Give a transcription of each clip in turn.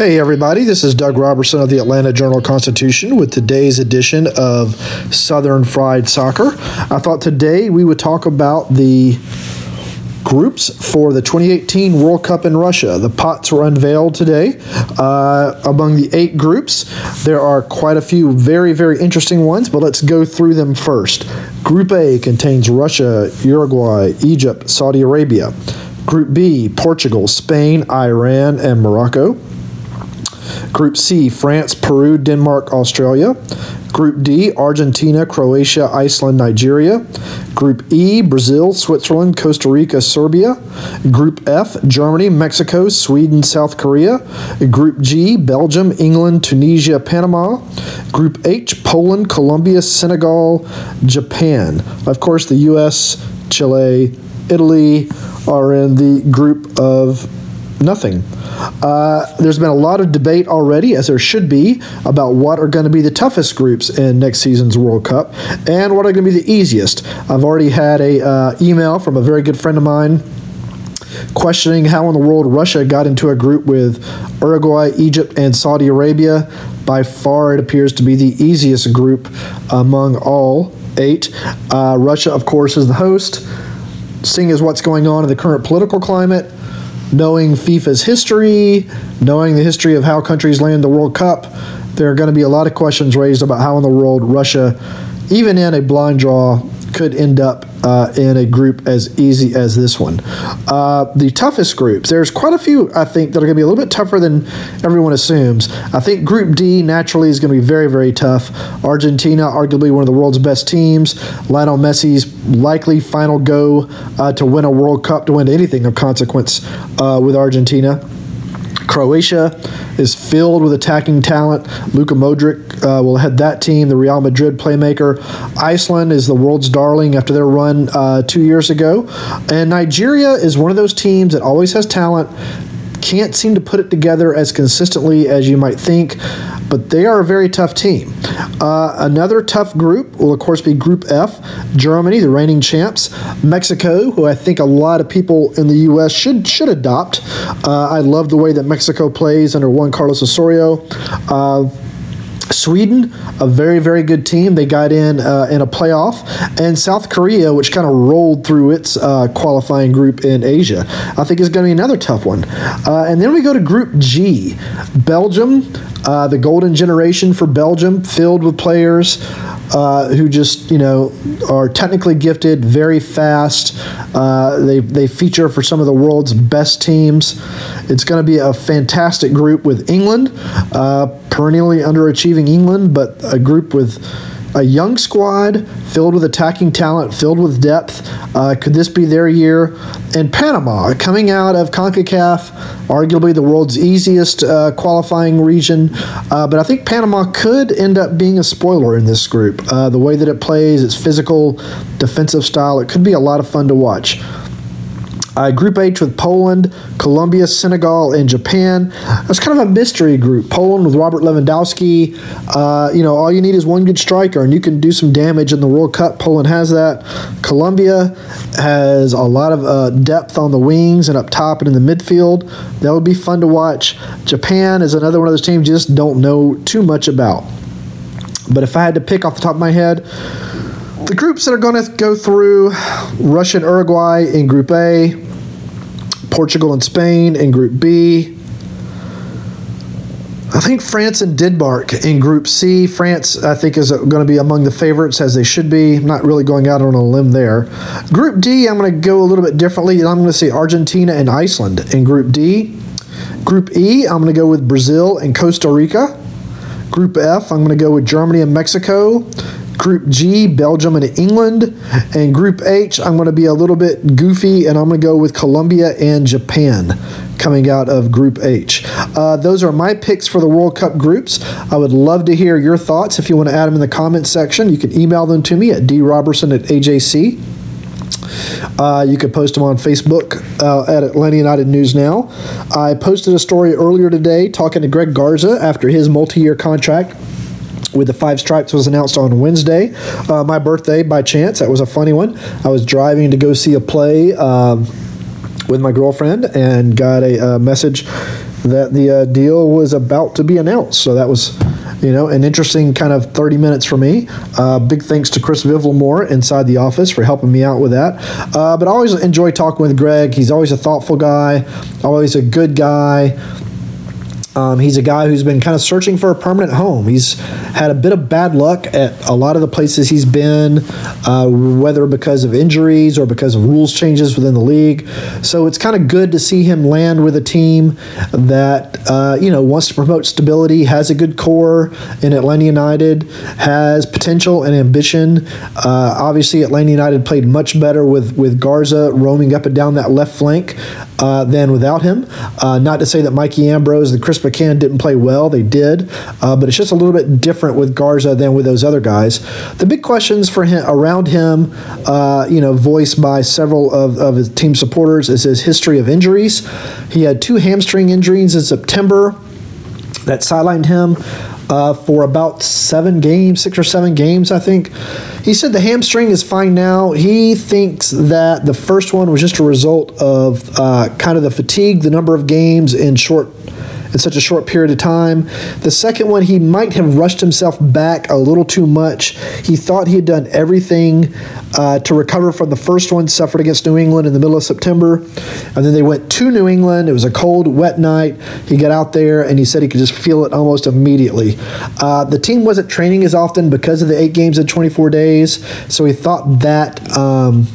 Hey, everybody, this is Doug Roberson of the Atlanta Journal Constitution with today's edition of Southern Fried Soccer. I thought today we would talk about the groups for the 2018 World Cup in Russia. The pots were unveiled today. Uh, among the eight groups, there are quite a few very, very interesting ones, but let's go through them first. Group A contains Russia, Uruguay, Egypt, Saudi Arabia. Group B, Portugal, Spain, Iran, and Morocco. Group C, France, Peru, Denmark, Australia. Group D, Argentina, Croatia, Iceland, Nigeria. Group E, Brazil, Switzerland, Costa Rica, Serbia. Group F, Germany, Mexico, Sweden, South Korea. Group G, Belgium, England, Tunisia, Panama. Group H, Poland, Colombia, Senegal, Japan. Of course, the U.S., Chile, Italy are in the group of nothing. Uh, there's been a lot of debate already, as there should be, about what are going to be the toughest groups in next season's World Cup and what are going to be the easiest. I've already had a uh, email from a very good friend of mine questioning how in the world Russia got into a group with Uruguay, Egypt, and Saudi Arabia. By far, it appears to be the easiest group among all eight. Uh, Russia, of course, is the host. Seeing as what's going on in the current political climate, knowing FIFA's history, knowing the history of how countries land the World Cup, there are going to be a lot of questions raised about how in the world Russia, even in a blind draw, could end up uh, in a group as easy as this one. Uh, the toughest groups, there's quite a few, I think, that are going to be a little bit tougher than everyone assumes. I think Group D naturally is going to be very, very tough. Argentina, arguably one of the world's best teams. Lionel Messi's likely final go uh, to win a World Cup, to win anything of consequence uh, with Argentina. Croatia is filled with attacking talent. Luka Modric uh, will head that team, the Real Madrid playmaker. Iceland is the world's darling after their run uh, two years ago. And Nigeria is one of those teams that always has talent, can't seem to put it together as consistently as you might think, but they are a very tough team. Uh, another tough group will, of course, be Group F Germany, the reigning champs, Mexico, who I think a lot of people in the U.S. should should adopt. Uh, I love the way that Mexico plays under Juan Carlos Osorio. Uh, Sweden, a very, very good team. They got in uh, in a playoff. And South Korea, which kind of rolled through its uh, qualifying group in Asia, I think is going to be another tough one. Uh, and then we go to Group G Belgium, uh, the golden generation for Belgium, filled with players. Uh, who just you know are technically gifted, very fast. Uh, they they feature for some of the world's best teams. It's going to be a fantastic group with England, uh, perennially underachieving England, but a group with a young squad filled with attacking talent, filled with depth. Uh, could this be their year? And Panama, coming out of CONCACAF, arguably the world's easiest uh, qualifying region. Uh, but I think Panama could end up being a spoiler in this group. Uh, the way that it plays, its physical, defensive style, it could be a lot of fun to watch. Uh, group H with Poland, Colombia, Senegal, and Japan. That's kind of a mystery group. Poland with Robert Lewandowski. Uh, you know, all you need is one good striker, and you can do some damage in the World Cup. Poland has that. Colombia has a lot of uh, depth on the wings and up top and in the midfield. That would be fun to watch. Japan is another one of those teams you just don't know too much about. But if I had to pick off the top of my head, The groups that are going to go through Russia and Uruguay in Group A, Portugal and Spain in Group B. I think France and Denmark in Group C. France, I think, is going to be among the favorites as they should be. I'm not really going out on a limb there. Group D, I'm going to go a little bit differently, I'm going to say Argentina and Iceland in Group D. Group E, I'm going to go with Brazil and Costa Rica. Group F, I'm going to go with Germany and Mexico. Group G, Belgium and England. And Group H, I'm going to be a little bit goofy and I'm going to go with Colombia and Japan coming out of Group H. Uh, those are my picks for the World Cup groups. I would love to hear your thoughts. If you want to add them in the comments section, you can email them to me at droberson at AJC. Uh, you can post them on Facebook uh, at Atlanta United News Now. I posted a story earlier today talking to Greg Garza after his multi year contract with the Five Stripes was announced on Wednesday. Uh, my birthday, by chance, that was a funny one. I was driving to go see a play um, with my girlfriend and got a, a message that the uh, deal was about to be announced. So that was, you know, an interesting kind of 30 minutes for me. Uh, big thanks to Chris Vivlamore inside the office for helping me out with that. Uh, but I always enjoy talking with Greg. He's always a thoughtful guy, always a good guy. Um, he's a guy who's been kind of searching for a permanent home. He's had a bit of bad luck at a lot of the places he's been, uh, whether because of injuries or because of rules changes within the league. So it's kind of good to see him land with a team that uh, you know wants to promote stability, has a good core in Atlanta United, has potential and ambition. Uh, obviously, Atlanta United played much better with with Garza roaming up and down that left flank uh, than without him. Uh, not to say that Mikey Ambrose and Chris McCann didn't play well; they did, uh, but it's just a little bit different with Garza than with those other guys. The big questions for him around him, uh, you know, voiced by several of, of his team supporters, is his history of injuries. He had two hamstring injuries in September that sidelined him uh, for about seven games, six or seven games, I think. He said the hamstring is fine now. He thinks that the first one was just a result of uh, kind of the fatigue, the number of games in short in such a short period of time. The second one, he might have rushed himself back a little too much. He thought he had done everything uh, to recover from the first one, suffered against New England in the middle of September. And then they went to New England. It was a cold, wet night. He got out there and he said he could just feel it almost immediately. Uh, the team wasn't training as often because of the eight games in 24 days. So he thought that. Um,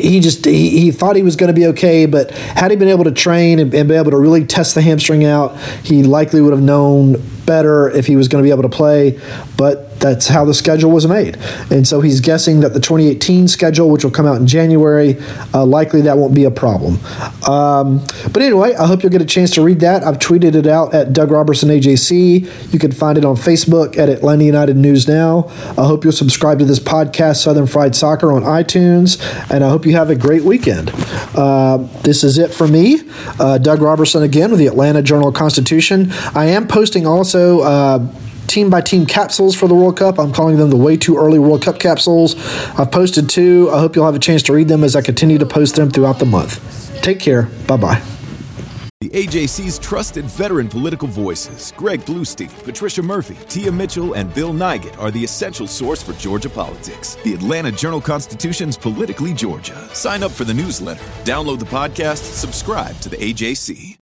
he just he, he thought he was going to be okay, but had he been able to train and, and be able to really test the hamstring out, he likely would have known better if he was going to be able to play. But that's how the schedule was made, and so he's guessing that the 2018 schedule, which will come out in January, uh, likely that won't be a problem. Um, but anyway, I hope you'll get a chance to read that. I've tweeted it out at Doug Roberson AJC. You can find it on Facebook at Atlanta United News Now. I hope you'll subscribe to this podcast, Southern Fried Soccer, on iTunes, and I hope you have a great weekend. Uh, this is it for me, uh, Doug Roberson again with the Atlanta Journal Constitution. I am posting also uh, team by team capsules for the World Cup. I'm calling them the way too early World Cup capsules. I've posted two. I hope you'll have a chance to read them as I continue to post them throughout the month. Take care. Bye bye. The AJC's trusted veteran political voices, Greg Bluestein, Patricia Murphy, Tia Mitchell, and Bill Nigut, are the essential source for Georgia politics. The Atlanta Journal Constitution's Politically Georgia. Sign up for the newsletter, download the podcast, subscribe to the AJC.